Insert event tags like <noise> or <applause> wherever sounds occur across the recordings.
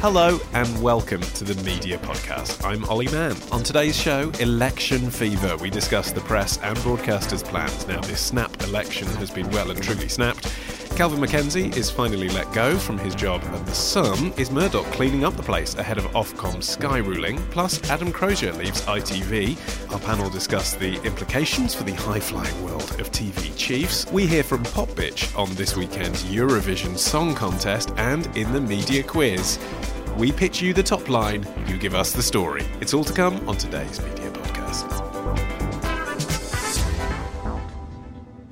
Hello and welcome to the Media Podcast. I'm Olly Mann. On today's show, Election Fever. We discuss the press and broadcasters' plans. Now, this snap election has been well and truly snapped. Kelvin MacKenzie is finally let go from his job at The Sun. Is Murdoch cleaning up the place ahead of Ofcom's Sky ruling? Plus, Adam Crozier leaves ITV. Our panel discuss the implications for the high-flying world of TV chiefs. We hear from Popbitch on this weekend's Eurovision Song Contest and in the media quiz. We pitch you the top line, you give us the story. It's all to come on today's Media Podcast.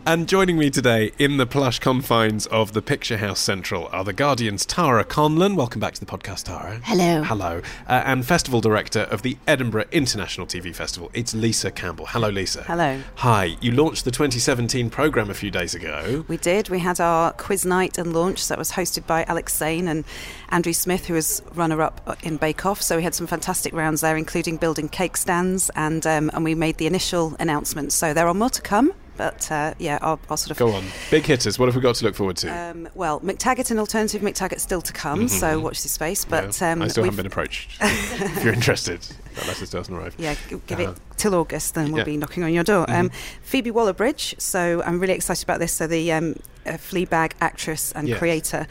And joining me today in the plush confines of the Picture House Central are the Guardian's Tara Conlan. Welcome back to the podcast, Tara. Hello. Hello. Uh, and Festival Director of the Edinburgh International TV Festival. It's Lisa Campbell. Hello, Lisa. Hello. Hi. You launched the 2017 programme a few days ago. We did. We had our quiz night and launch that was hosted by Alex Zane and Andrew Smith, who was runner up in Bake Off. So we had some fantastic rounds there, including building cake stands, and, um, and we made the initial announcement. So there are more to come. But uh, yeah, I'll, I'll, sort of go on. Big hitters. What have we got to look forward to? Um, well, MacTaggart and alternative MacTaggart still to come, mm-hmm. so watch this space. But yeah. um, I still haven't been approached. <laughs> if you're interested, that letter still hasn't arrived. Yeah, give uh-huh. it till August, then we'll yeah. be knocking on your door. Um, mm-hmm. Phoebe Waller-Bridge. So I'm really excited about this. So the um, Fleabag actress and yes. creator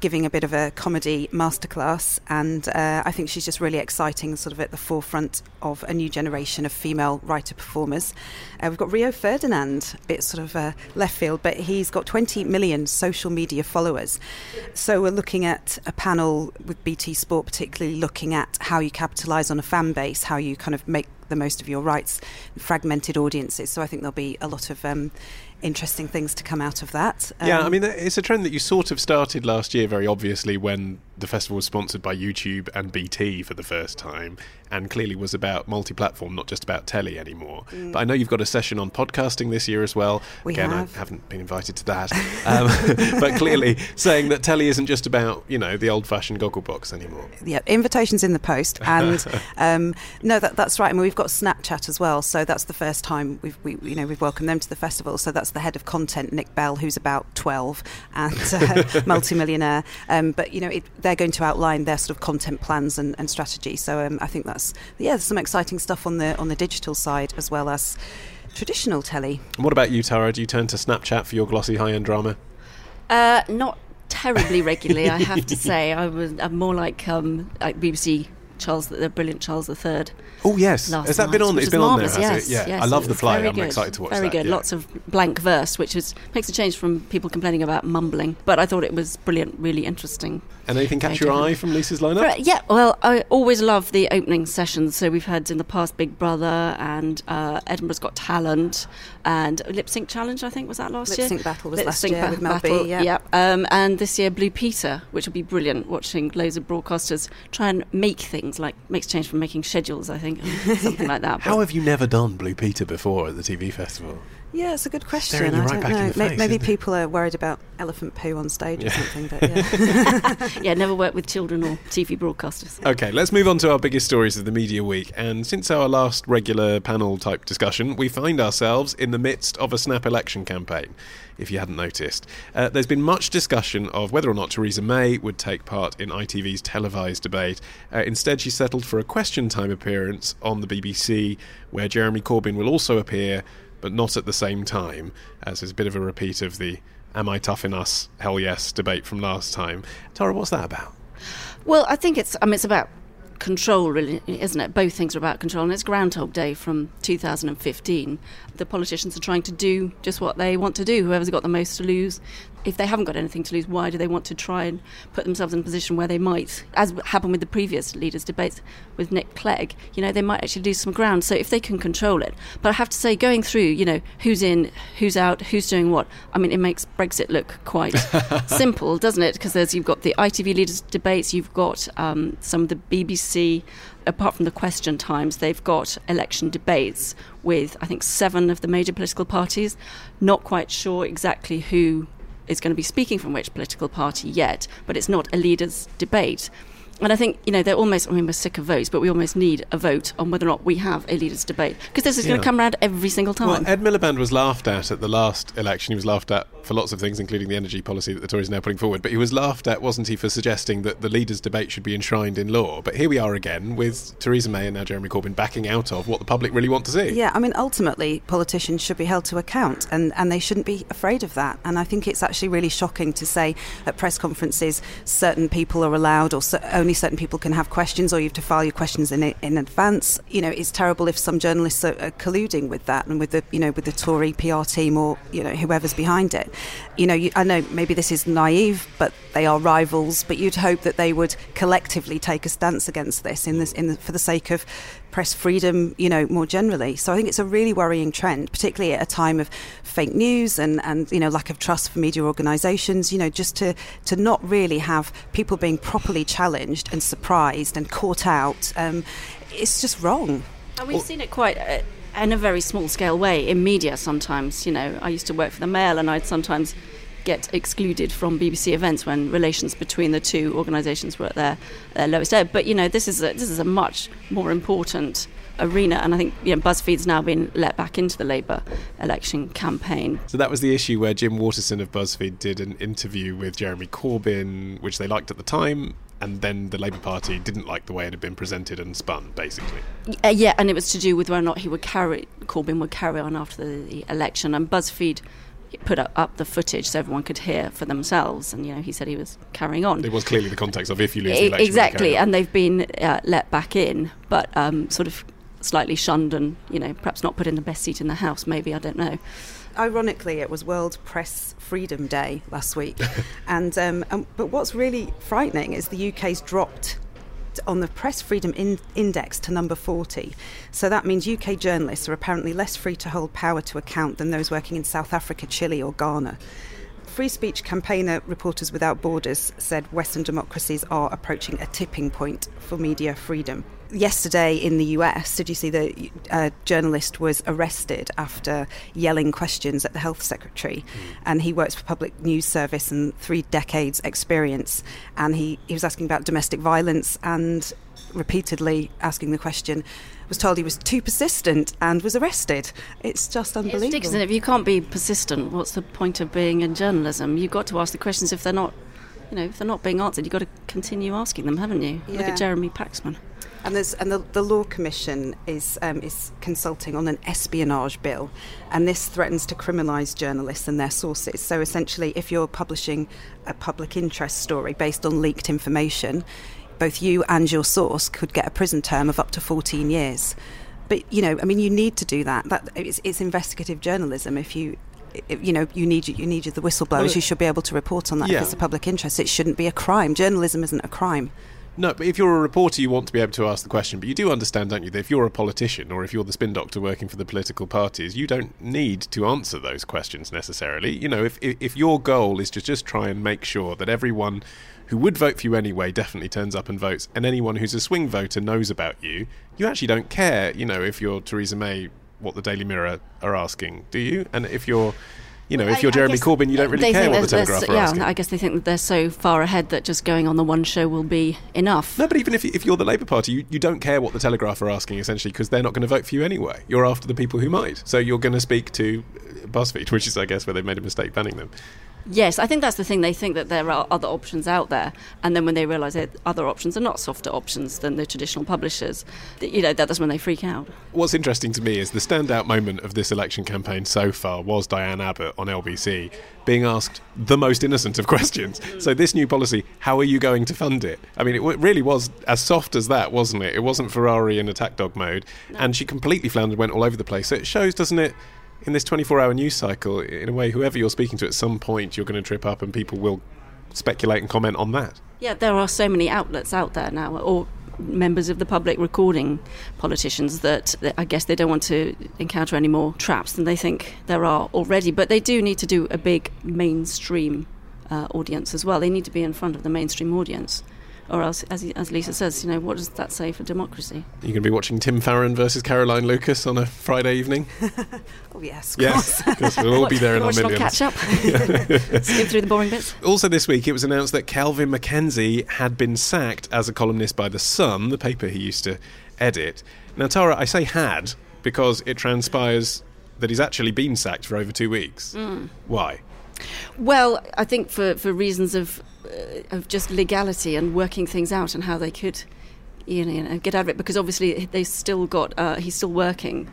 giving a bit of a comedy masterclass, and uh, I think she's just really exciting, sort of at the forefront of a new generation of female writer performers. Uh, we've got Rio Ferdinand, a bit sort of uh, left field, but he's got 20 million social media followers. So we're looking at a panel with BT Sport, particularly looking at how you capitalise on a fan base, how you kind of make the most of your rights, fragmented audiences. So I think there'll be a lot of um, interesting things to come out of that. Um, yeah, I um, mean, it's a trend that you sort of started last year, very obviously, when the festival was sponsored by YouTube and BT for the first time, and clearly was about multi-platform, not just about telly anymore. Mm. But I know you've got a session on podcasting this year as well. We Again, have. I haven't been invited to that, um, <laughs> but clearly saying that telly isn't just about you know the old-fashioned goggle box anymore. Yeah, invitations in the post, <laughs> and um, no, that, that's right. I mean, we've got Snapchat as well, so that's the first time we've we, you know we've welcomed them to the festival. So that's the head of content, Nick Bell, who's about twelve and uh, <laughs> multimillionaire. Um, but you know, it, they're going to outline their sort of content plans and, and strategy. So um, I think that's yeah, there's some exciting stuff on the on the digital side as well as traditional telly. And what about you, Tara? Do you turn to Snapchat for your glossy high end drama? Uh, not terribly regularly, I have to <laughs> say. I was I'm more like um, like BBC Charles, the brilliant Charles III. Oh yes, has that night, been on? It's been on there, yes, Yeah, yes, I love the play. I'm good. excited to watch very that. Very good. Yeah. Lots of blank verse, which is makes a change from people complaining about mumbling. But I thought it was brilliant, really interesting. And anything catch your eye from Lisa's lineup? yeah, well, I always love the opening sessions. So we've had in the past Big Brother and uh, Edinburgh's Got Talent and Lip Sync Challenge. I think was that last Lip year. Lip Sync Battle was Lip last Sync year ba- with Mel Battle, B. Yeah, yeah. Um, and this year Blue Peter, which will be brilliant. Watching loads of broadcasters try and make things like makes change from making schedules. I think <laughs> something like that. How have you never done Blue Peter before at the TV festival? Yeah, it's a good question. I right don't know. Face, Maybe people are worried about elephant poo on stage yeah. or something. But <laughs> yeah. <laughs> yeah, never worked with children or TV broadcasters. Okay, let's move on to our biggest stories of the media week. And since our last regular panel type discussion, we find ourselves in the midst of a snap election campaign. If you hadn't noticed, uh, there's been much discussion of whether or not Theresa May would take part in ITV's televised debate. Uh, instead, she settled for a question time appearance on the BBC, where Jeremy Corbyn will also appear but not at the same time, as is a bit of a repeat of the Am I Tough in Us? Hell Yes debate from last time. Tara, what's that about? Well, I think it's, I mean, it's about control, really, isn't it? Both things are about control, and it's Groundhog Day from 2015. The politicians are trying to do just what they want to do. Whoever's got the most to lose, if they haven't got anything to lose, why do they want to try and put themselves in a position where they might, as happened with the previous leaders' debates with Nick Clegg, you know, they might actually lose some ground. So if they can control it, but I have to say, going through, you know, who's in, who's out, who's doing what, I mean, it makes Brexit look quite <laughs> simple, doesn't it? Because there's you've got the ITV leaders' debates, you've got um, some of the BBC apart from the question times, they've got election debates with, I think, seven of the major political parties. Not quite sure exactly who is going to be speaking from which political party yet, but it's not a leaders' debate. And I think, you know, they're almost, I mean, we're sick of votes, but we almost need a vote on whether or not we have a leaders' debate. Because this is yeah. going to come around every single time. Well, Ed Miliband was laughed at at the last election. He was laughed at for lots of things, including the energy policy that the Tories are now putting forward. But he was laughed at, wasn't he, for suggesting that the leaders' debate should be enshrined in law. But here we are again with Theresa May and now Jeremy Corbyn backing out of what the public really want to see. Yeah, I mean, ultimately, politicians should be held to account and, and they shouldn't be afraid of that. And I think it's actually really shocking to say at press conferences certain people are allowed or so, only certain people can have questions or you have to file your questions in in advance. You know, it's terrible if some journalists are, are, colluding with that and with the you know with the Tory PR team or you know whoever's behind it. You know, you, I know maybe this is naive, but they are rivals. But you'd hope that they would collectively take a stance against this in this in the, for the sake of press freedom, you know, more generally. So I think it's a really worrying trend, particularly at a time of fake news and, and you know, lack of trust for media organisations, you know, just to, to not really have people being properly challenged and surprised and caught out. Um, it's just wrong. And we've seen it quite... Uh, in a very small scale way in media sometimes you know i used to work for the mail and i'd sometimes get excluded from BBC events when relations between the two organisations were at their, their lowest ebb. But you know, this is a, this is a much more important arena, and I think you know, BuzzFeed's now been let back into the Labour election campaign. So that was the issue where Jim Waterson of BuzzFeed did an interview with Jeremy Corbyn, which they liked at the time. And then the Labour Party didn't like the way it had been presented and spun, basically. Uh, yeah, and it was to do with whether or not he would carry Corbyn would carry on after the, the election. And BuzzFeed put up the footage so everyone could hear for themselves. And you know, he said he was carrying on. It was clearly the context of if you lose the election, exactly. And they've been uh, let back in, but um, sort of slightly shunned and you know perhaps not put in the best seat in the house. Maybe I don't know. Ironically, it was World Press Freedom Day last week, <laughs> and um, um, but what's really frightening is the UK's dropped on the Press Freedom in- Index to number 40. So that means UK journalists are apparently less free to hold power to account than those working in South Africa, Chile, or Ghana. Free speech campaigner Reporters Without Borders said Western democracies are approaching a tipping point for media freedom yesterday in the US, did you see the uh, journalist was arrested after yelling questions at the health secretary? Mm. And he works for public news service and three decades experience. And he, he was asking about domestic violence and repeatedly asking the question was told he was too persistent and was arrested. It's just unbelievable. It's If you can't be persistent, what's the point of being in journalism? You've got to ask the questions if they're not, you know, if they're not being answered. You've got to continue asking them, haven't you? Yeah. Look at Jeremy Paxman. And, and the, the, Law Commission is, um, is consulting on an espionage bill, and this threatens to criminalise journalists and their sources. So essentially, if you're publishing a public interest story based on leaked information, both you and your source could get a prison term of up to 14 years. But you know, I mean, you need to do that. That it's, it's investigative journalism. If you you know, you need you need the whistleblowers. Well, you should be able to report on that yeah. if it's a public interest. It shouldn't be a crime. Journalism isn't a crime. No, but if you're a reporter, you want to be able to ask the question. But you do understand, don't you, that if you're a politician or if you're the spin doctor working for the political parties, you don't need to answer those questions necessarily. You know, if if your goal is to just try and make sure that everyone who would vote for you anyway definitely turns up and votes, and anyone who's a swing voter knows about you, you actually don't care. You know, if you're Theresa May, what the Daily Mirror are asking, do you? And if you're you know, if you're Jeremy Corbyn, you don't really care what the Telegraph are yeah, asking. I guess they think that they're so far ahead that just going on the one show will be enough. No, but even if, if you're the Labour Party, you, you don't care what the Telegraph are asking, essentially, because they're not going to vote for you anyway. You're after the people who might. So you're going to speak to uh, BuzzFeed, <laughs> which is, I guess, where they've made a mistake banning them. Yes, I think that's the thing. They think that there are other options out there, and then when they realise that other options are not softer options than the traditional publishers, you know, that's when they freak out. What's interesting to me is the standout moment of this election campaign so far was Diane Abbott on LBC being asked the most innocent of <laughs> questions. So this new policy, how are you going to fund it? I mean, it really was as soft as that, wasn't it? It wasn't Ferrari in attack dog mode, no. and she completely floundered, went all over the place. So it shows, doesn't it? In this 24 hour news cycle, in a way, whoever you're speaking to at some point, you're going to trip up and people will speculate and comment on that. Yeah, there are so many outlets out there now, or members of the public recording politicians that, I guess they don't want to encounter any more traps than they think there are already. But they do need to do a big mainstream uh, audience as well. They need to be in front of the mainstream audience or else, as, as Lisa says, you know, what does that say for democracy? You're going to be watching Tim Farron versus Caroline Lucas on a Friday evening. <laughs> oh yes, yes, because we'll all be there in <laughs> our millions. Catch up, <laughs> skim through the boring bits. Also, this week it was announced that Kelvin MacKenzie had been sacked as a columnist by the Sun, the paper he used to edit. Now, Tara, I say had because it transpires that he's actually been sacked for over two weeks. Mm. Why? Well, I think for, for reasons of of just legality and working things out and how they could, you know, get out of it. Because obviously they still got uh, he's still working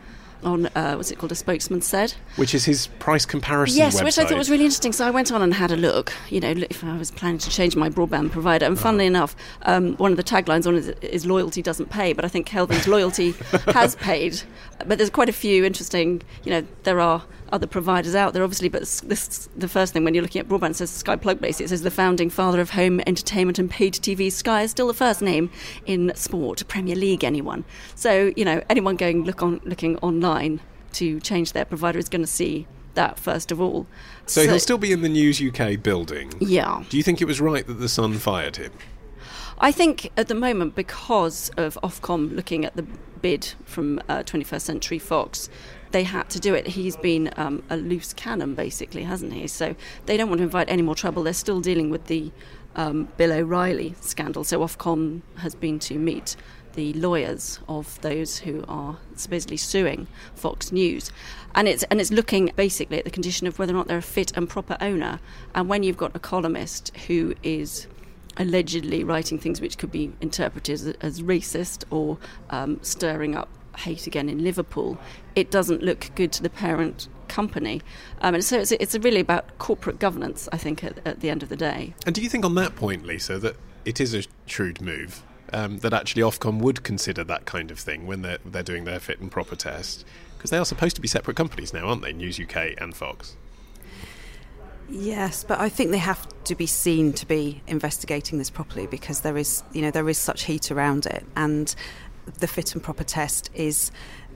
on uh, what's it called a spokesman said which is his price comparison yes website. which i thought was really interesting so i went on and had a look you know if i was planning to change my broadband provider and funnily enough um, one of the taglines on it is loyalty doesn't pay but i think kelvin's loyalty <laughs> has paid but there's quite a few interesting you know there are other providers out there, obviously. But this, the first thing when you're looking at broadband says Sky Plug. Basically, it says the founding father of home entertainment and paid TV. Sky is still the first name in sport, Premier League, anyone. So you know, anyone going look on looking online to change their provider is going to see that first of all. So, so, he'll still be in the News UK building. Yeah. Do you think it was right that the Sun fired him? I think at the moment, because of Ofcom looking at the bid from uh, 21st Century Fox, they had to do it. He's been um, a loose cannon, basically, hasn't he? So they don't want to invite any more trouble. They're still dealing with the um, Bill O'Reilly scandal. So Ofcom has been to meet the lawyers of those who are supposedly suing Fox News. And it's, and it's looking basically at the condition of whether or not they're a fit and proper owner. And when you've got a columnist who is allegedly writing things which could be interpreted as, as racist or um, stirring up hate again in Liverpool, it doesn't look good to the parent company. Um, and so it's, it's really about corporate governance, I think, at, at, the end of the day. And do you think on that point, Lisa, that it is a shrewd move? Um, that actually Ofcom would consider that kind of thing when they're, they're doing their fit and proper test? Because they are supposed to be separate companies now, aren't they? News UK and Fox. Yes, but I think they have to be seen to be investigating this properly because there is, you know, there is such heat around it, and the fit and proper test is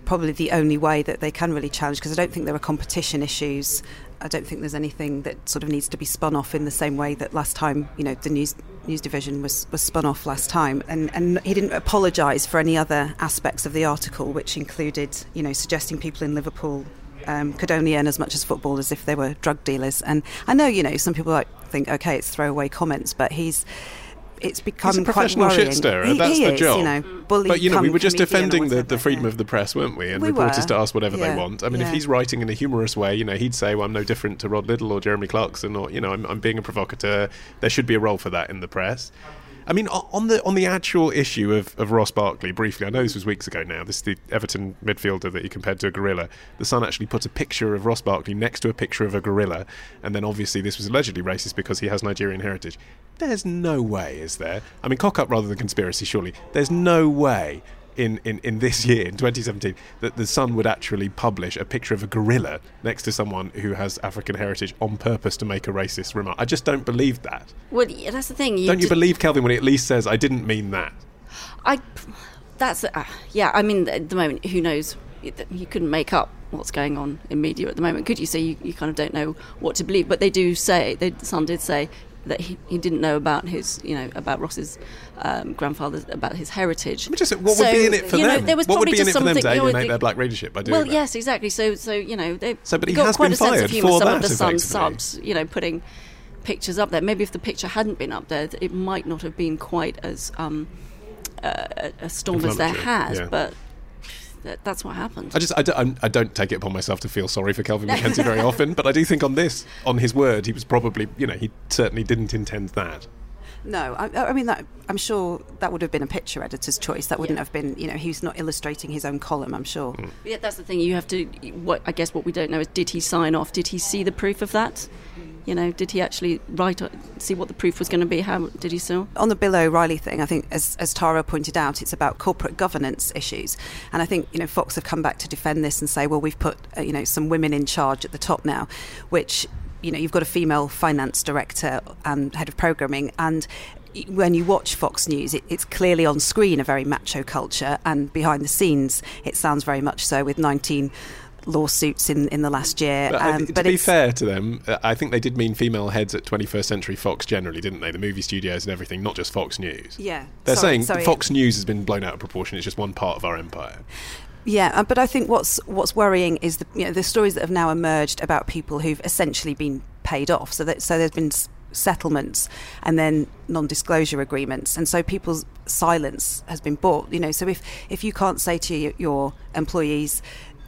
probably the only way that they can really challenge because I don't think there are competition issues. I don't think there's anything that sort of needs to be spun off in the same way that last time, you know, the news news division was, was spun off last time. And, and he didn't apologise for any other aspects of the article, which included, you know, suggesting people in Liverpool um, could only earn as much as football as if they were drug dealers. And I know, you know, some people like think, okay, it's throwaway comments, but he's it's become He's a professional quite shit stirrer. He, That's he the is, job. You know, bully but you know, we were just defending the, the freedom of the press, weren't we? And we reporters were. to ask whatever yeah. they want. I mean, yeah. if he's writing in a humorous way, you know, he'd say, "Well, I'm no different to Rod Liddle or Jeremy Clarkson, or you know, I'm, I'm being a provocateur." There should be a role for that in the press. I mean, on the on the actual issue of, of Ross Barkley, briefly, I know this was weeks ago now. This is the Everton midfielder that he compared to a gorilla. The Sun actually put a picture of Ross Barkley next to a picture of a gorilla, and then obviously this was allegedly racist because he has Nigerian heritage. There's no way, is there? I mean, cock up rather than conspiracy, surely. There's no way in, in, in this <laughs> year, in 2017, that the Sun would actually publish a picture of a gorilla next to someone who has African heritage on purpose to make a racist remark. I just don't believe that. Well, that's the thing. You don't you d- believe Kelvin when he at least says, I didn't mean that? I. That's. Uh, yeah, I mean, at the moment, who knows? You couldn't make up what's going on in media at the moment, could you? So you, you kind of don't know what to believe. But they do say, they, the Sun did say, that he, he didn't know about his, you know, about Ross's um, grandfather, about his heritage. Just, what so, would be in it for them? Know, there was what would be in it for them to alienate their black readership by doing well, that? Yes, exactly. So, so you know, they so, but he got quite a sense of humour. Some that, of the Sun subs, you know, putting pictures up there. Maybe if the picture hadn't been up there, it might not have been quite as um, uh, a storm as there has. Yeah. But that, that's what happens. I just I don't, I don't take it upon myself to feel sorry for Kelvin MacKenzie very <laughs> often, but I do think on this, on his word, he was probably you know he certainly didn't intend that. No, I, I mean that. I'm sure that would have been a picture editor's choice. That wouldn't yeah. have been, you know, he's not illustrating his own column. I'm sure. Mm. Yeah, that's the thing. You have to. What I guess what we don't know is did he sign off? Did he see the proof of that? You know, did he actually write, see what the proof was going to be? How did he sell? On the Bill O'Reilly thing, I think, as, as Tara pointed out, it's about corporate governance issues. And I think, you know, Fox have come back to defend this and say, well, we've put, uh, you know, some women in charge at the top now, which you know you've got a female finance director and head of programming and when you watch Fox News, it, it's clearly on screen a very macho culture, and behind the scenes, it sounds very much so with 19 lawsuits in, in the last year. But, um, to but be fair to them, uh, I think they did mean female heads at 21st Century Fox generally, didn't they? The movie studios and everything, not just Fox News. Yeah. They're sorry, saying sorry. Fox News has been blown out of proportion. It's just one part of our empire. Yeah, uh, but I think what's what's worrying is the you know, the stories that have now emerged about people who've essentially been paid off. So that so there's been settlements and then non-disclosure agreements and so people's silence has been bought you know so if if you can't say to your employees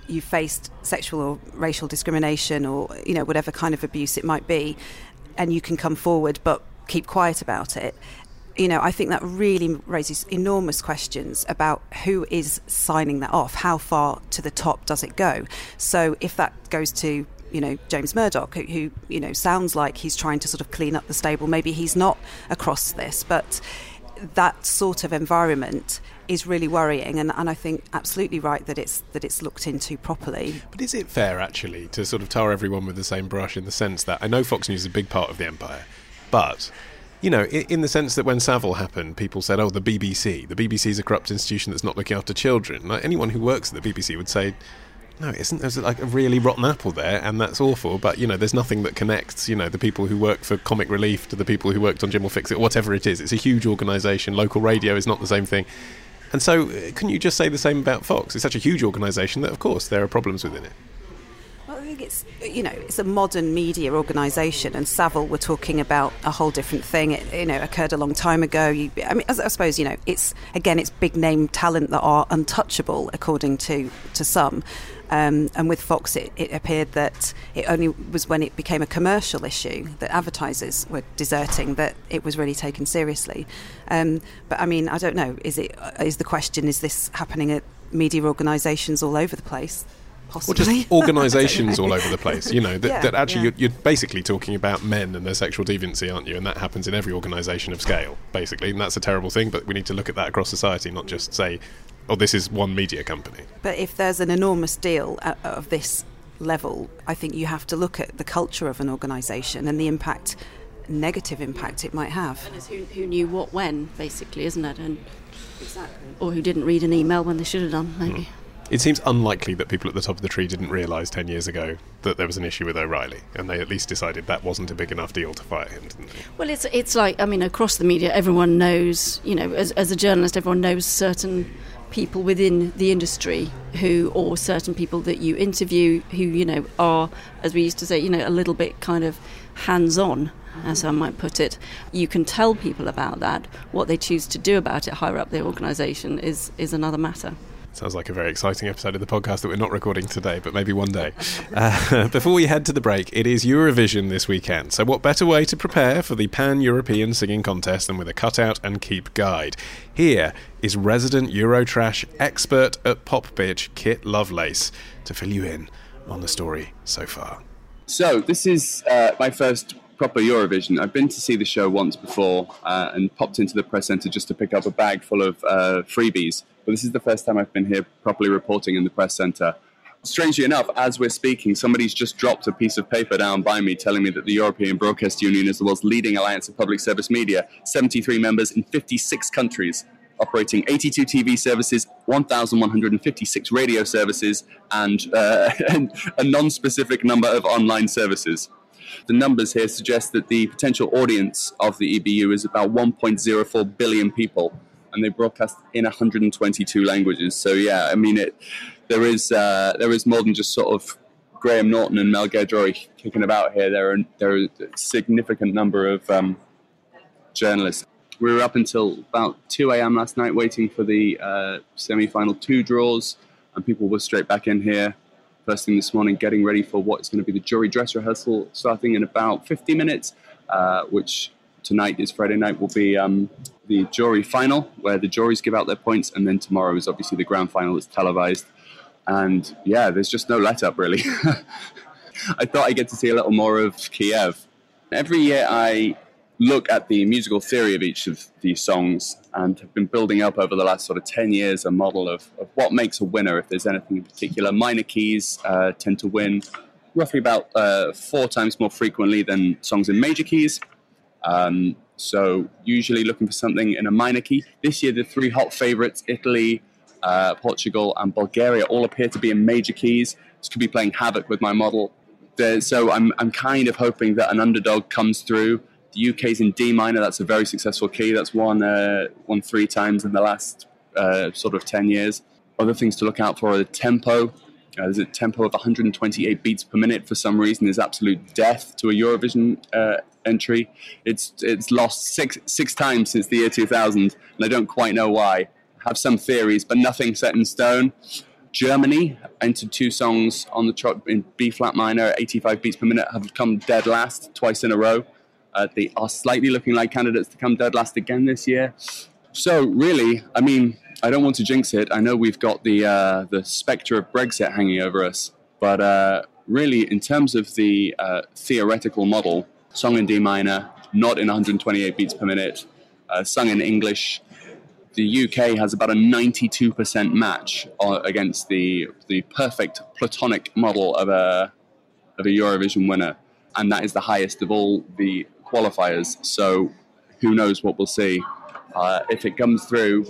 you faced sexual or racial discrimination or you know whatever kind of abuse it might be and you can come forward but keep quiet about it you know i think that really raises enormous questions about who is signing that off how far to the top does it go so if that goes to you know James Murdoch who, who you know sounds like he's trying to sort of clean up the stable maybe he's not across this but that sort of environment is really worrying, and, and I think absolutely right that it's that it's looked into properly. But is it fair actually to sort of tar everyone with the same brush in the sense that I know Fox News is a big part of the empire, but you know, in, the sense that when Savile happened, people said, "Oh, the BBC, the BBC is a corrupt institution that's not looking after children." Like anyone who works at the BBC would say, no, it isn't. There's like a really rotten apple there, and that's awful. But you know, there's nothing that connects. You know, the people who work for Comic Relief to the people who worked on Jim will fix it, whatever it is. It's a huge organisation. Local radio is not the same thing. And so, uh, can you just say the same about Fox? It's such a huge organisation that, of course, there are problems within it. Think it's you know it's a modern media organisation, and Savile were talking about a whole different thing. It you know occurred a long time ago. You, I mean, I suppose you know it's again it's big name talent that are untouchable according to to some. Um, and with Fox, it, it, appeared that it only was when it became a commercial issue that advertisers were deserting that it was really taken seriously. Um, but I mean, I don't know. Is it is the question? Is this happening at media organisations all over the place? Possibly. Or just organisations <laughs> all over the place. You know that, yeah, that actually yeah. you're, you're, basically talking about men and their sexual deviancy, aren't you? And that happens in every organisation of scale, basically. And that's a terrible thing. But we need to look at that across society, not just say oh, this is one media company. But if there's an enormous deal uh, of this level, I think you have to look at the culture of an organisation and the impact, negative impact it might have. And it's who, who knew what when, basically, isn't it? And exactly. Or who didn't read an email when they should have done, maybe. Mm. It seems unlikely that people at the top of the tree didn't realise 10 years ago that there was an issue with O'Reilly, and they at least decided that wasn't a big enough deal to fire him, didn't they? Well, it's, it's like, I mean, across the media, everyone knows, you know, as, as a journalist, everyone knows certain people within the industry who, or certain people that you interview who, you know, are, as we used to say, you know, a little bit kind of hands on, as I might put it. You can tell people about that. What they choose to do about it higher up the organisation is, is another matter. Sounds like a very exciting episode of the podcast that we're not recording today, but maybe one day. <laughs> Uh, <laughs> before we head to the break, it is Eurovision this weekend. So, what better way to prepare for the Pan European Singing Contest than with a cutout and keep guide? Here is resident Eurotrash expert at Popbitch, Kit Lovelace, to fill you in on the story so far. So, this is uh, my first proper Eurovision. I've been to see the show once before uh, and popped into the press centre just to pick up a bag full of uh, freebies. But this is the first time I've been here properly reporting in the press centre. Strangely enough, as we're speaking, somebody's just dropped a piece of paper down by me telling me that the European Broadcast Union is the world's leading alliance of public service media, 73 members in 56 countries, operating 82 TV services, 1,156 radio services, and, uh, <laughs> and a non specific number of online services. The numbers here suggest that the potential audience of the EBU is about 1.04 billion people, and they broadcast in 122 languages. So yeah, I mean it. There is uh, there is more than just sort of Graham Norton and Mel Giedroyc kicking about here. There are there are a significant number of um, journalists. We were up until about 2 a.m. last night waiting for the uh, semi-final two draws, and people were straight back in here first thing this morning, getting ready for what is going to be the jury dress rehearsal starting in about 50 minutes, uh, which tonight is Friday night will be um, the jury final, where the juries give out their points, and then tomorrow is obviously the grand final that's televised. And yeah, there's just no let up really. <laughs> I thought I'd get to see a little more of Kiev. Every year I look at the musical theory of each of these songs and have been building up over the last sort of 10 years a model of, of what makes a winner, if there's anything in particular. Minor keys uh, tend to win roughly about uh, four times more frequently than songs in major keys. Um, so usually looking for something in a minor key. This year, the three hot favorites, Italy, uh, Portugal, and Bulgaria, all appear to be in major keys. This could be playing havoc with my model. so I'm, I'm kind of hoping that an underdog comes through. The UK's in D minor. That's a very successful key. That's won uh, won three times in the last uh, sort of ten years. Other things to look out for are the tempo. Uh, there's a tempo of 128 beats per minute. For some reason, is absolute death to a Eurovision uh, entry. It's it's lost six six times since the year 2000, and I don't quite know why. I have some theories, but nothing set in stone. Germany entered two songs on the chart in B flat minor, 85 beats per minute, have come dead last twice in a row. Uh, they are slightly looking like candidates to come dead last again this year. So really, I mean, I don't want to jinx it. I know we've got the uh, the spectre of Brexit hanging over us, but uh, really, in terms of the uh, theoretical model, sung in D minor, not in 128 beats per minute, uh, sung in English. The UK has about a 92% match against the the perfect platonic model of a of a Eurovision winner, and that is the highest of all the qualifiers. So, who knows what we'll see? Uh, if it comes through,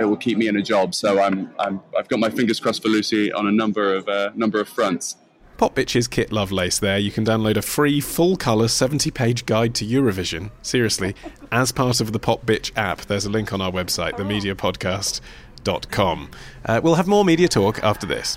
it will keep me in a job. So I'm, I'm I've got my fingers crossed for Lucie on a number of uh, number of fronts. Popbitch's Kit Lovelace there. You can download a free full colour 70 page guide to Eurovision. Seriously, as part of the Popbitch app. There's a link on our website, themediapodcast.com. Uh, we'll have more media talk after this.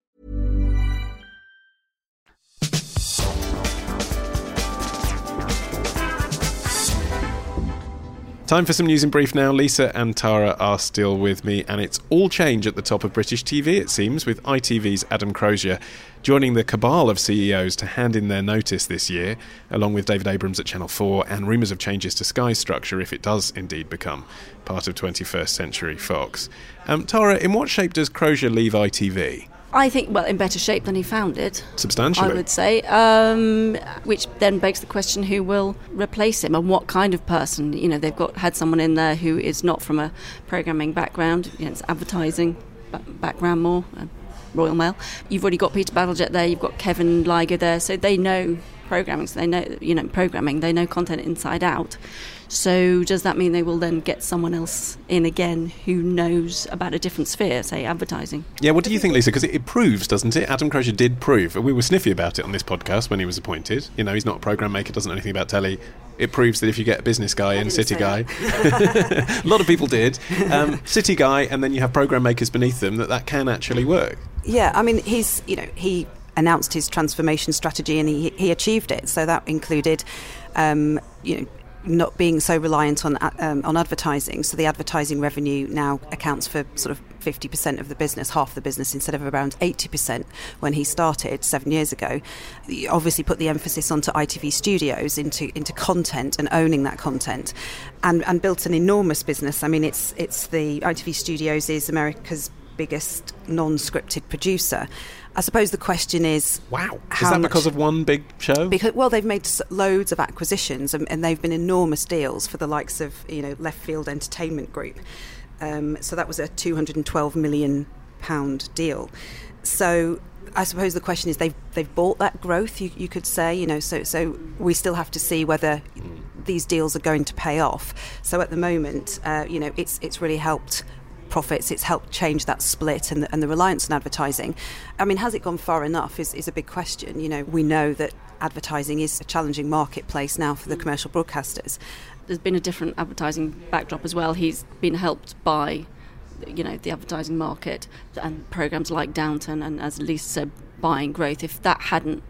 Time for some news in brief now. Lisa and Tara are still with me, and it's all change at the top of British TV, it seems, with ITV's Adam Crozier joining the cabal of CEOs to hand in their notice this year, along with David Abrams at Channel 4, and rumours of changes to Sky structure if it does indeed become part of 21st Century Fox. Um, Tara, in what shape does Crozier leave ITV? I think, well, in better shape than he found it. Substantially. I would say. Um, which then begs the question who will replace him and what kind of person. You know, they've got had someone in there who is not from a programming background, you know, it's advertising background more, uh, Royal Mail. You've already got Peter Baddeljet there, you've got Kevin Lygo there, so they know programming, so they know, you know, programming, they know content inside out. So does that mean they will then get someone else in again who knows about a different sphere, say advertising? Yeah, what do you think, Lisa? Because it, it, proves, doesn't it? Adam Crozier did prove. We were sniffy about it on this podcast when he was appointed. You know, he's not a program maker, doesn't know anything about telly. It proves that if you get a business guy and city guy, <laughs> a lot of people did, um, city guy, and then you have program makers beneath them, that that can actually work. Yeah, I mean, he's you know he announced his transformation strategy and he, he achieved it. So that included, um, you know, not being so reliant on um, on advertising. So the advertising revenue now accounts for sort of 50% of the business, half the business, instead of around 80% when he started seven years ago. He obviously put the emphasis onto ITV Studios, into into content and owning that content, and and built an enormous business. I mean, it's it's the ITV Studios is America's biggest non-scripted producer. I suppose the question is, wow, is that because of one big show? Because well, they've made loads of acquisitions, and, and, they've been enormous deals for the likes of you know Left Field Entertainment Group. Um, so that was a 212 million pound deal. So I suppose the question is they've they've bought that growth. You, you could say, you know, so so we still have to see whether these deals are going to pay off. So at the moment, uh, you know, it's it's really helped profits. It's helped change that split and the, and the reliance on advertising. I mean, has it gone far enough is, is a big question. You know, we know that advertising is a challenging marketplace now for the mm. commercial broadcasters. There's been a different advertising backdrop as well. He's been helped by you know the advertising market and programs like Downton and as Lisa said buying growth if that hadn't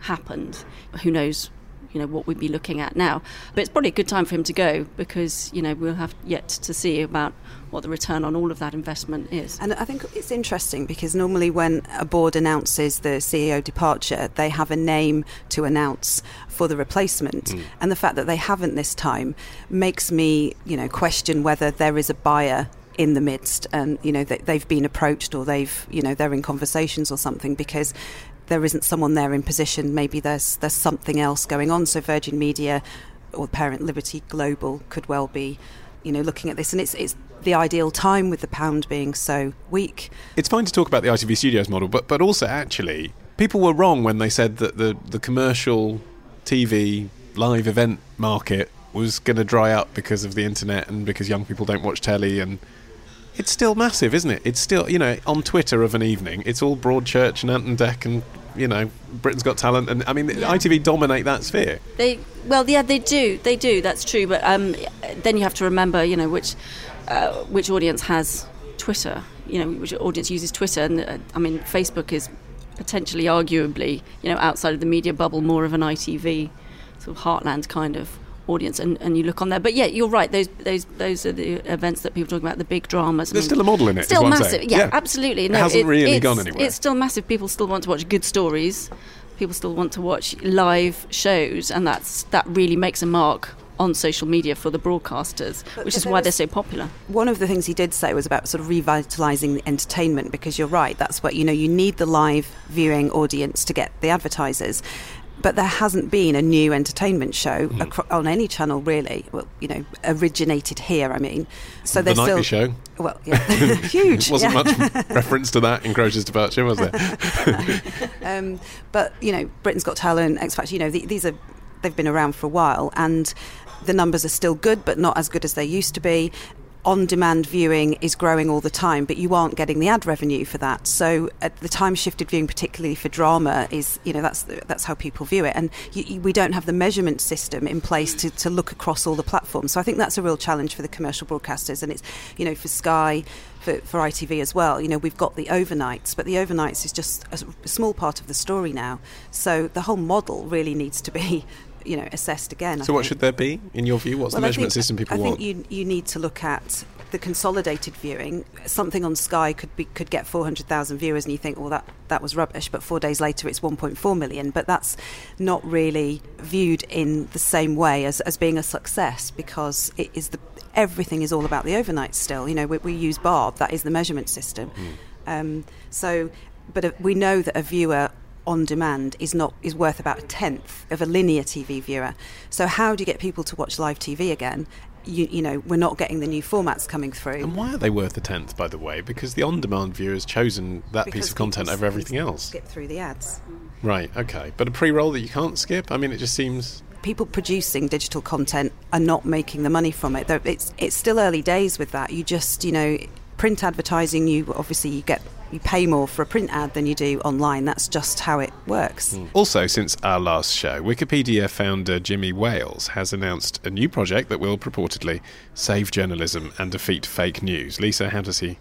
happened who knows you know what we'd be looking at now. But it's probably a good time for him to go because you know we'll have yet to see about what the return on all of that investment is. And I think it's interesting because normally when a board announces the CEO departure, they have a name to announce for the replacement, mm. and the fact that they haven't this time makes me you know question whether there is a buyer in the midst and you know they, have been approached or they've you know they're in conversations or something because there isn't someone there in position, maybe there's there's something else going on. So Virgin Media or parent Liberty Global could well be, you know, looking at this, and it's it's the ideal time with the pound being so weak. It's fine to talk about the ITV Studios model, but but also actually, people were wrong when they said that the the commercial TV live event market was going to dry up because of the internet and because young people don't watch telly and it's still massive, isn't it? It's still, you know, on Twitter of an evening, it's all Broadchurch and Ant and Dec and, you know, Britain's Got Talent. And I mean, yeah. ITV dominate that sphere. They, well, yeah, they do. They do. That's true. But um, then you have to remember, you know, which, uh, which audience has Twitter, you know, which audience uses Twitter. And uh, I mean, Facebook is potentially, arguably, you know, outside of the media bubble, more of an ITV sort of heartland kind of audience and, and you look on there. But yeah, you're right. Those those those are the events that people talk about, the big dramas. There's I mean, still a model in it. Still massive. Yeah, yeah, absolutely. No, it hasn't it, really gone anywhere. It's still massive. People still want to watch good stories. People still want to watch live shows, and that's that really makes a mark on social media for the broadcasters, but which is why they're so popular. One of the things he did say was about sort of revitalising the entertainment because you're right, that's what you know, you need the live viewing audience to get the advertisers but there hasn't been a new entertainment show mm. acro- on any channel really. Well, you know, originated here. I mean, so the there's still show. Well, yeah, <laughs> <laughs> huge. wasn't yeah. much reference to that in Crozier's departure, was there? <laughs> um, but you know, Britain's Got Talent, X Factor. You know, the, these are they've been around for a while, and the numbers are still good, but not as good as they used to be on demand viewing is growing all the time, but you aren't getting the ad revenue for that. So at the time shifted viewing, particularly for drama, is you know that's that's how people view it, and you, you, we don't have the measurement system in place to, to look across all the platforms. So I think that's a real challenge for the commercial broadcasters, and it's you know for Sky. For, for ITV as well, you know we've got the overnights, but the overnights is just a, a small part of the story now. So the whole model really needs to be you know assessed again. So, what should there be in your view? What's well, the measurement think, system people I want? I think you you need to look at the consolidated viewing. Something on Sky could be could get four hundred thousand viewers, and you think, well, that that was rubbish. But four days later, it's one point four million. But that's not really viewed in the same way as as being a success because it is the everything is all about the overnight. Still, you know, we, we use Barb. That is the measurement system. Mm. Um, so, but we know that a viewer on demand is not is worth about a tenth of a linear TV viewer. So how do you get people to watch live TV again? You, you, know, we're not getting the new formats coming through. And why are they worth a tenth, by the way? Because the on-demand viewer has chosen that because piece of content over everything else. Skip through the ads. Right. Okay. But a pre-roll that you can't skip. I mean, it just seems people producing digital content are not making the money from it. It's it's still early days with that. You just you know print advertising. You obviously you get you pay more for a print ad than you do online. That's just how it works. Mm. Also, since our last show, Wikipedia founder Jimmy Wales has announced a new project that will purportedly save journalism and defeat fake news. Lisa, how does he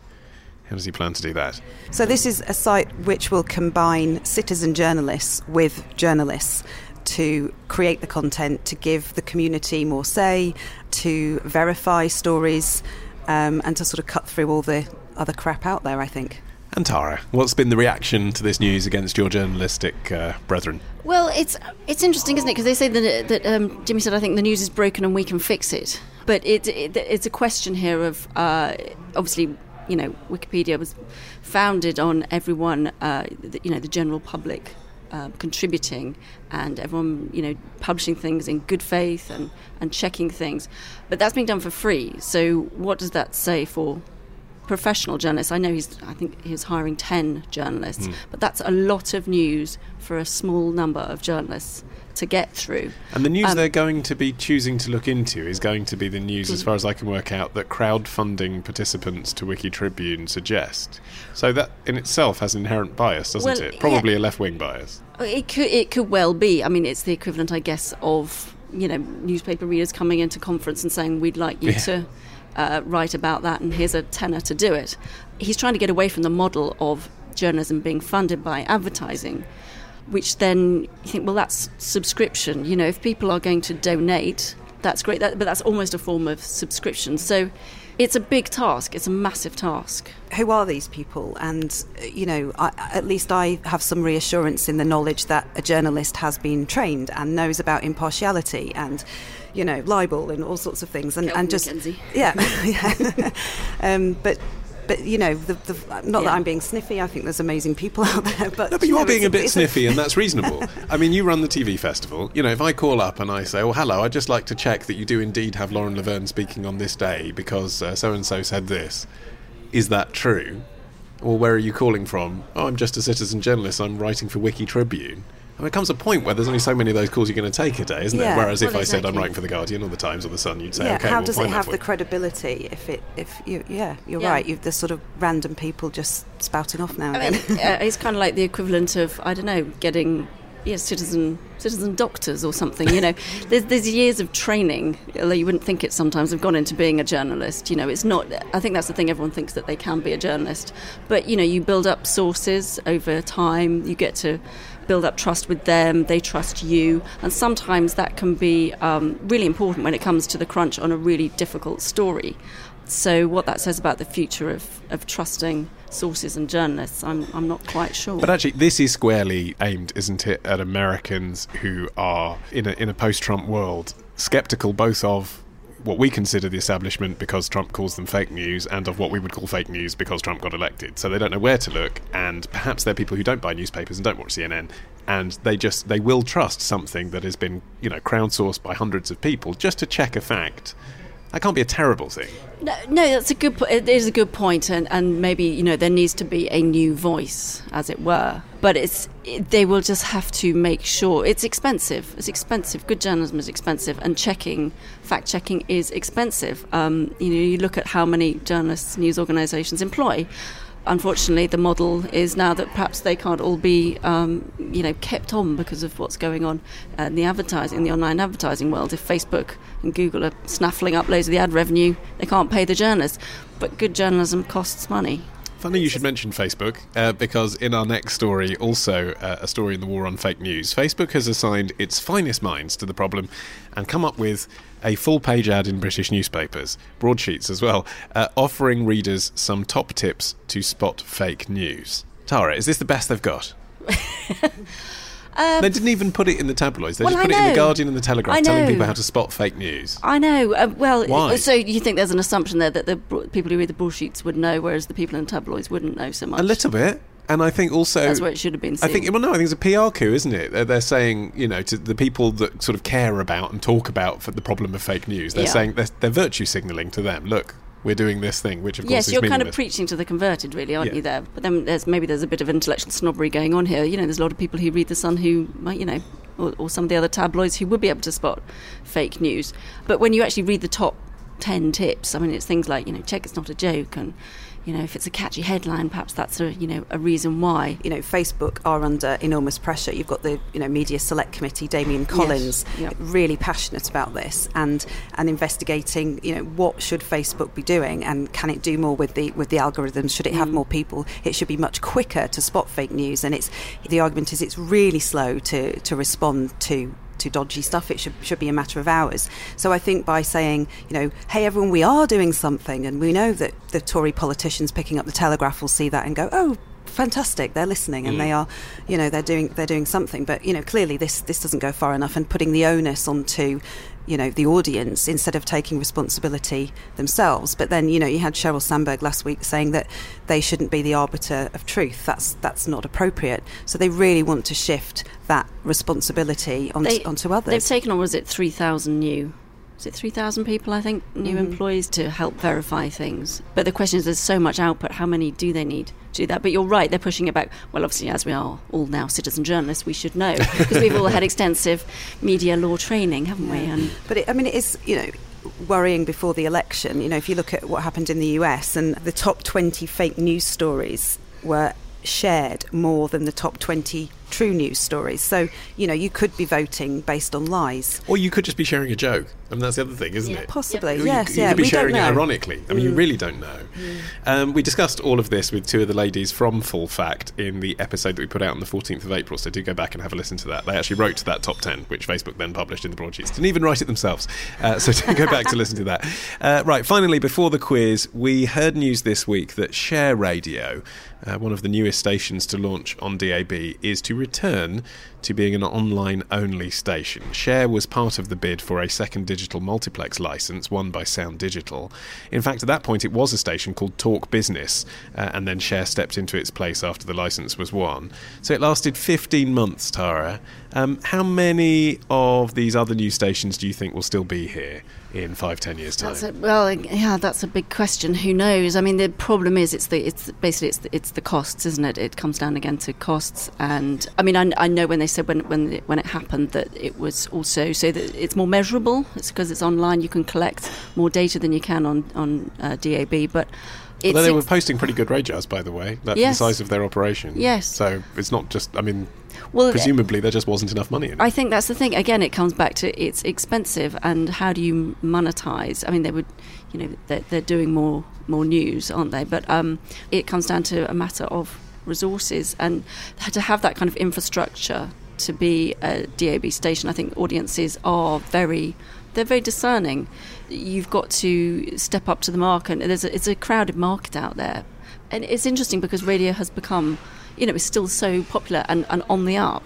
How does he plan to do that? So, this is a site which will combine citizen journalists with journalists to create the content, to give the community more say, to verify stories, um, and to sort of cut through all the other crap out there, I think. And Tara, what's been the reaction to this news against your journalistic uh, brethren? Well, it's it's interesting, isn't it? Because they say that, that um, Jimmy said, I think the news is broken and we can fix it. But it, it it's a question here of uh, obviously you know, Wikipedia was founded on everyone, uh, the, you know, the general public uh, contributing and everyone, you know, publishing things in good faith and, and checking things. But that's being done for free. So what does that say for professional journalists? I know he's, I think he's hiring 10 journalists, mm. but that's a lot of news for a small number of journalists to get through. And the news um, they're going to be choosing to look into is going to be the news, as mm. far as I can work out, that crowdfunding participants to Wiki Tribune suggest. So that in itself has inherent bias, doesn't well, it? Probably yeah. a left wing bias. It could, it could well be. I mean, it's the equivalent, I guess, of you know newspaper readers coming into conference and saying, "We'd like you yeah. to." Uh, write about that, and here's a tenner to do it. He's trying to get away from the model of journalism being funded by advertising which then you think, well, that's subscription. You know, if people are going to donate, that's great, that, but that's almost a form of subscription. So it's a big task, it's a massive task. Who are these people? And, you know, I, at least I have some reassurance in the knowledge that a journalist has been trained and knows about impartiality and you know, libel and all sorts of things, and, and just yeah, <laughs> yeah. <laughs> um, but but you know, the, the, not yeah. that I'm being sniffy. I think there's amazing people <laughs> out there, but no, but you, you are being a, a bit sniffy, and that's reasonable. <laughs> I mean, you run the TV festival. You know, if I call up and I say, "Oh, hello, I'd just like to check that you do indeed have Lauren Laverne speaking on this day because so and so said this," is that true? Or where are you calling from? Oh, I'm just a citizen journalist. I'm writing for Wiki Tribune. I mean, it comes a point where there's only so many of those calls you're going to take a day, isn't yeah, there? Whereas well, if exactly. I said I'm writing for the Guardian or the Times or the Sun, you'd say, yeah, okay, how we'll does it have the credibility if it if you yeah you're yeah. right. You've the sort of random people just spouting off now. I mean, uh, it's kind of like the equivalent of I don't know getting yeah, citizen citizen doctors or something. You know, <laughs> there's there's years of training. Although you wouldn't think it sometimes have gone into being a journalist. You know, it's not. I think that's the thing. Everyone thinks that they can be a journalist, but you know, you build up sources over time. You get to build up trust with them, they trust you, and sometimes that can be um, really important when it comes to the crunch on a really difficult story. So, what that says about the future of, of trusting sources and journalists, I'm, I'm not quite sure. But actually, this is squarely aimed, isn't it, at Americans who are in a, in a post Trump world skeptical both of what we consider the establishment because Trump calls them fake news, and of what we would call fake news because Trump got elected. So they don't know where to look, and perhaps they're people who don't buy newspapers and don't watch CNN, and they just they will trust something that has been you know crowdsourced by hundreds of people just to check a fact that can't be a terrible thing. No, no, that's a good. It is a good point, and, and maybe you know there needs to be a new voice, as it were. But it's it, they will just have to make sure it's expensive. It's expensive. Good journalism is expensive, and checking, fact checking is expensive. Um, you know, you look at how many journalists news organisations employ unfortunately, the model is now that perhaps they can't all be, um, you know, kept on because of what's going on in the advertising, in the online advertising world. If Facebook and Google are snaffling up loads of the ad revenue, they can't pay the journalists. But good journalism costs money. Funny you should mention Facebook uh, because in our next story, also uh, a story in the war on fake news, Facebook has assigned its finest minds to the problem and come up with a full page ad in British newspapers, broadsheets as well, uh, offering readers some top tips to spot fake news. Tara, is this the best they've got? <laughs> Um, they didn't even put it in the tabloids. They well, just put it in the Guardian and the Telegraph, telling people how to spot fake news. I know. Uh, well, Why? so you think there's an assumption there that the people who read the broadsheets would know, whereas the people in the tabloids wouldn't know so much. A little bit. And I think also that's where it should have been. Seen. I think well, no, I think it's a PR coup, isn't it? They're, they're, saying, you know, to the people that sort of care about and talk about the problem of fake news, they're yeah. saying they're, they're virtue signalling to them. Look, we're doing this thing, which of yes, course yes, you're kind of preaching to the converted, really, aren't yeah. you? There, but then there's maybe there's a bit of intellectual snobbery going on here. You know, there's a lot of people who read the Sun who might, you know, or, or some of the other tabloids who would be able to spot fake news. But when you actually read the top 10 tips. I mean, it's things like, you know, check it's not a joke and you know, if it's a catchy headline, perhaps that's a you know a reason why. You know, Facebook are under enormous pressure. You've got the you know Media Select Committee, Damian Collins, yes. yep. really passionate about this and and investigating. You know, what should Facebook be doing, and can it do more with the with the algorithms? Should it have mm. more people? It should be much quicker to spot fake news. And it's the argument is it's really slow to to respond to to dodgy stuff. It should should be a matter of hours. So I think by saying, you know, hey everyone, we are doing something, and we know that the Tory politicians picking up the Telegraph will see that and go, oh, fantastic they're listening and mm. they are you know they're doing they're doing something but you know clearly this this doesn't go far enough and putting the onus onto you know the audience instead of taking responsibility themselves. But then you know you had Sheryl Sandberg last week saying that they shouldn't be the arbiter of truth. That's that's not appropriate. So they really want to shift that responsibility onto, they, onto others. They've taken on was it three thousand new is it 3,000 people, I think, new mm-hmm. employees to help verify things. But the question is, there's so much output, how many do they need to do that? But you're right, they're pushing it back. Well, obviously, as we are all now citizen journalists, we should know, <laughs> because we've all had extensive media law training, haven't we? And but it, I mean, it is, you know, worrying before the election. You know, if you look at what happened in the US and the top 20 fake news stories were shared more than the top 20 true news stories. So, you know, you could be voting based on lies. Or you could just be sharing a joke. I mean, that's the other thing, isn't yeah, it? Possibly, you, yes. You, yeah, could be we sharing it ironically. I mean, mm. you really don't know. Mm. Um, we discussed all of this with two of the ladies from Full Fact in the episode that we put out on the 14th of April, so do go back and have a listen to that. They actually wrote that top 10, which Facebook then published in the broadsheets. Didn't even write it themselves. Uh, so do <laughs> go back to listen to that. Uh, right, finally, before the quiz, we heard news this week that Share Radio, uh, one of the newest stations to launch on DAB, is to return to being an online only station. Share was part of the bid for a second digital multiplex license won by Sound Digital. In fact, at that point, it was a station called Talk Business, uh, and then Share stepped into its place after the license was won. So it lasted 15 months, Tara. Um, how many of these other new stations do you think will still be here? In five, ten years' time? A, well, yeah, that's a big question. Who knows? I mean, the problem is it's the it's basically it's the, it's the costs, isn't it? It comes down again to costs, and I mean, I, I know when they said when when it, when it happened that it was also so that it's more measurable. It's because it's online. You can collect more data than you can on on uh, DAB, but. Although they were posting pretty good RAJARs, by the way, that's yes. the size of their operation. Yes. So it's not just, I mean, well, presumably there just wasn't enough money in it. I think that's the thing. Again, it comes back to it's expensive, and how do you monetize? I mean, they would, you know, they're, they're doing more more news, aren't they? But um, it comes down to a matter of resources and to have that kind of infrastructure to be a DAB station. I think audiences are very they're very discerning. You've got to step up to the market. There's a, it's a crowded market out there, and it's interesting because radio has become you know, is still so popular and, and on the up.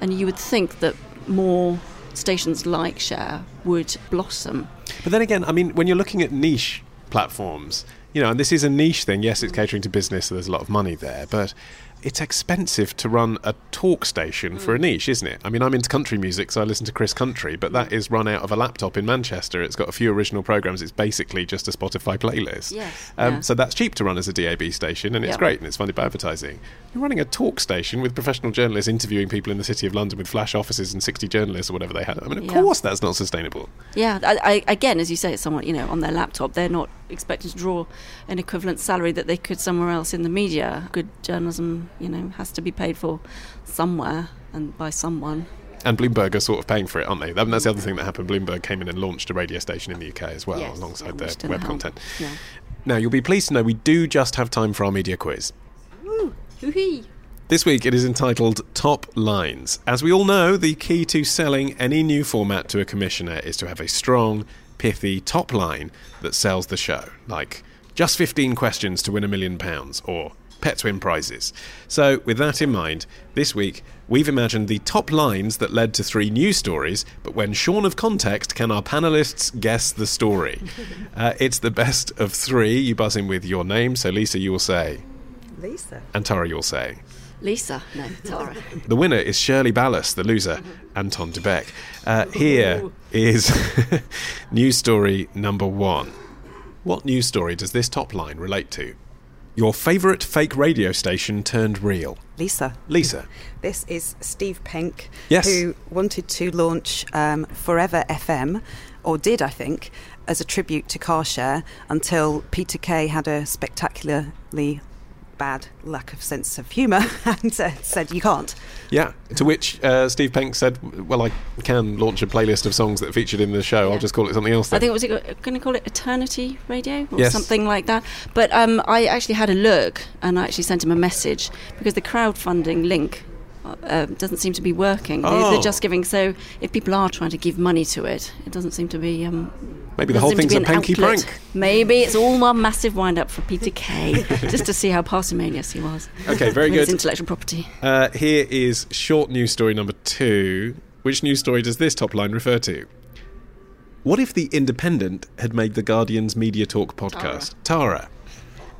And you would think that more stations like Share would blossom. But then again, I mean, when you're looking at niche platforms, you know, and this is a niche thing. Yes, it's catering to business, so there's a lot of money there. But it's expensive to run a talk station for a mm. niche, isn't it? I mean, I'm into country music, so I listen to Chris Country, but that is run out of a laptop in Manchester. It's got a few original programs. It's basically just a Spotify playlist. Yes. Um, yeah. So that's cheap to run as a DAB station, and it's yep. great, and it's funded by advertising. You're running a talk station with professional journalists interviewing people in the City of London with flash offices and 60 journalists or whatever they had. I mean, of yeah. course that's not sustainable. Yeah. I, I, again, as you say, it's somewhat, you know, on their laptop. They're not expecting to draw an equivalent salary that they could somewhere else in the media. Good journalism, you know, has to be paid for somewhere and by someone. And Bloomberg are sort of paying for it, aren't they? that's the other thing that happened. Bloomberg came in and launched a radio station in the UK as well, yes, alongside their web content. Yeah. Now, you'll be pleased to know we do just have time for our media quiz. Woo! This week it is entitled Top Lines. As we all know, the key to selling any new format to a commissioner is to have a strong, pithy top line that sells the show, like just 15 questions to win a million pounds, or pet to win prizes. So, with that in mind, this week we've imagined the top lines that led to three news stories, but when shorn of context, can our panelists guess the story? <laughs> Uh, it's the best of three. You buzz in with your name, so Lisa, you will say. Lisa. And Tara, you'll say. Lisa, no, Tara. <laughs> the winner is Shirley Ballas, the loser, Anton du Beke. Uh, here is <laughs> news story number one. What news story does this top line relate to? Your favourite fake radio station turned real. Lisa. Lisa. <laughs> This is Steve Penk, Yes. who wanted to launch um, Forever FM, or did, I think, as a tribute to Carshare until Peter Kay had a spectacularly bad lack of sense of humour <laughs> and uh, said, You can't. Yeah. To which uh, Steve Penk said, "Well, I can launch a playlist of songs that featured in the show. I'll just call it something else." Then. I think what was it going to call it Eternity Radio or Yes. something like that. But um, I actually had a look and I actually sent him a message because the crowdfunding link uh, doesn't seem to be working. Oh. They're just giving. So if people are trying to give money to it, it doesn't seem to be. Um, Maybe the whole thing's a outlet. prank. Maybe it's all one massive wind up for Peter Kay, <laughs> just to see how parsimonious he was. Okay, very good. intellectual property. Uh, here is short news story number two. Which news story does this top line refer to? What if The Independent had made the Guardian's Media Talk podcast? Tara.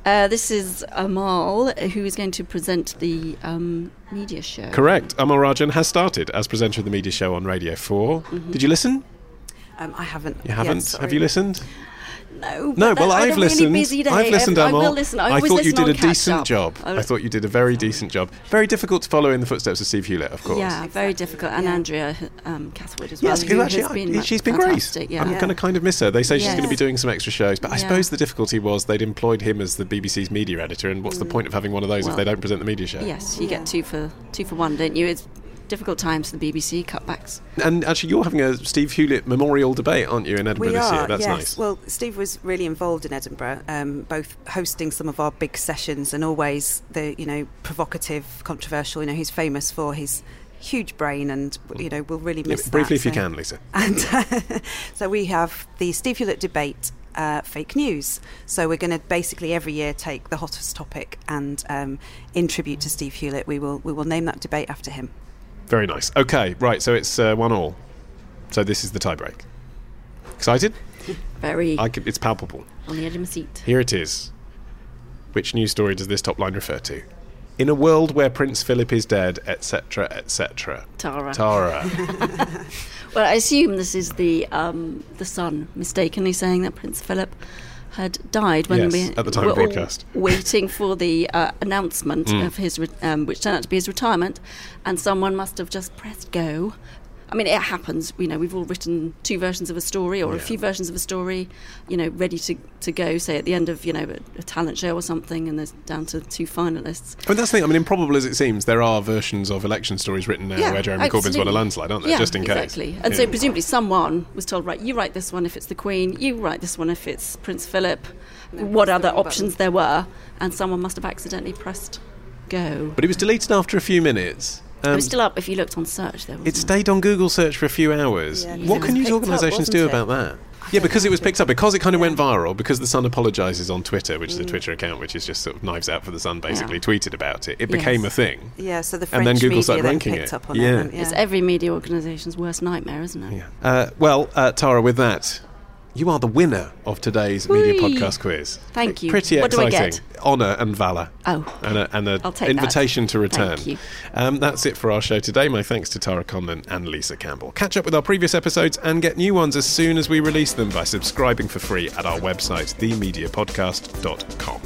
Uh, this is Amol, who is going to present the um, media show. Correct. Amol Rajan has started as presenter of the media show on Radio 4. Mm-hmm. Did you listen? Um, I haven't. You haven't? sorry. Have you listened? No, No, well, I I've really listened. day. I've listened, I, I will listen. I, always thought you did a decent up. job. I, I thought you did a very decent job. Very difficult to follow in the footsteps of Steve Hewlett, of course. Yeah, very difficult. And Yeah. Andrea um, Catherwood as well. Yes, who actually, I- been she's been fantastic, great. Yeah. I'm going to kind of miss her. They say she's going to be doing some extra shows, but I suppose the difficulty was they'd employed him as the BBC's media editor, and what's the point of having one of those if they don't present the media show? Yes, you Yeah. get two for two for one, don't you? It's difficult times for the BBC cutbacks. And actually, you're having a Steve Hewlett memorial debate, aren't you, in Edinburgh We this are, year? That's yes. nice. Well, Steve was really involved in Edinburgh, um, both hosting some of our big sessions and always the, you know, provocative, controversial. You know, he's famous for his huge brain, and you know, we'll really Yeah, briefly, that, if you can, Lisa. <laughs> And <laughs> so we have the Steve Hewlett debate. Uh, fake news. So we're going to basically every year take the hottest topic and, um, in tribute to Steve Hewlett, we will we will name that debate after him. Very nice. Okay, right. So it's uh, one all. So this is the tiebreak. Excited? Very I can, it's palpable. on the edge of my seat. Here it is. Which news story does this top line refer to? In a world where Prince Philip is dead, etc., etc. Tara. Tara. <laughs> Well, I assume this is the um, the Sun mistakenly saying that Prince Philip had died when Yes, we at the time were of broadcast. <laughs> waiting for the uh, announcement Mm. of his, re- um, which turned out to be his retirement, and someone must have just pressed go. I mean, it happens. You know, we've all written two versions of a story or a few versions of a story, you know, ready to, to go. Say at the end of you know a, a talent show or something, and there's down to two finalists. I mean, that's the thing. I mean, improbable as it seems, there are versions of election stories written now where Jeremy Corbyn's won a landslide, aren't there? Yeah, Just in case. exactly. And Yeah. so presumably someone was told, right, you write this one if it's the Queen, you write this one if it's Prince Philip, what press the other wrong options there were, and someone must have accidentally pressed go. But it was deleted after a few minutes. It Um, was still up if you looked on search there. it wasn't stayed on Google search for a few hours. Yeah, 'cause what can was news organisations do wasn't about that? Yeah, because it was picked up, because it kind of went viral, because the Sun apologises on Twitter, which is a Twitter account which is just sort of knives out for the Sun, basically Yeah. tweeted about it. It Yes. became a thing. Yeah, so the And then Google media started ranking picked it. up on Yeah. it. and- It's every media organisation's worst nightmare, isn't it? Yeah. Uh, well, uh, Tara, with that, you are the winner of today's media podcast quiz. Thank you. Pretty What do I exciting. Honour and valour. Oh. And a, and a I'll that. invitation to return. Thank you. Um, that's it for our show today. My thanks to Tara Conlan and Lisa Campbell. Catch up with our previous episodes and get new ones as soon as we release them by subscribing for free at our website, themediapodcast.com.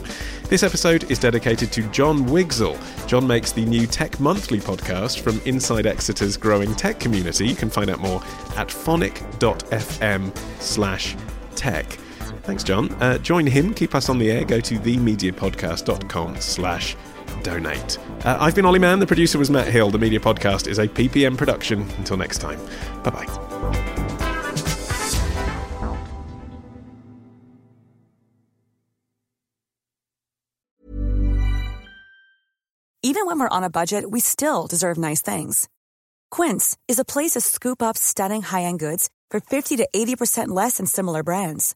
This episode is dedicated to John Wigsell. John makes the new Tech Monthly podcast from inside Exeter's growing tech community. You can find out more at phonic.fm slash tech. Thanks, John. Uh, join him, keep us on the air, go to themediapodcast.com slash donate. Uh, I've been Olly Mann, the producer was Matt Hill. The Media Podcast is a PPM production. Until next time, bye-bye. Even when we're on a budget, we still deserve nice things. Quince is a place to scoop up stunning high-end goods for 50 to 80% less than similar brands.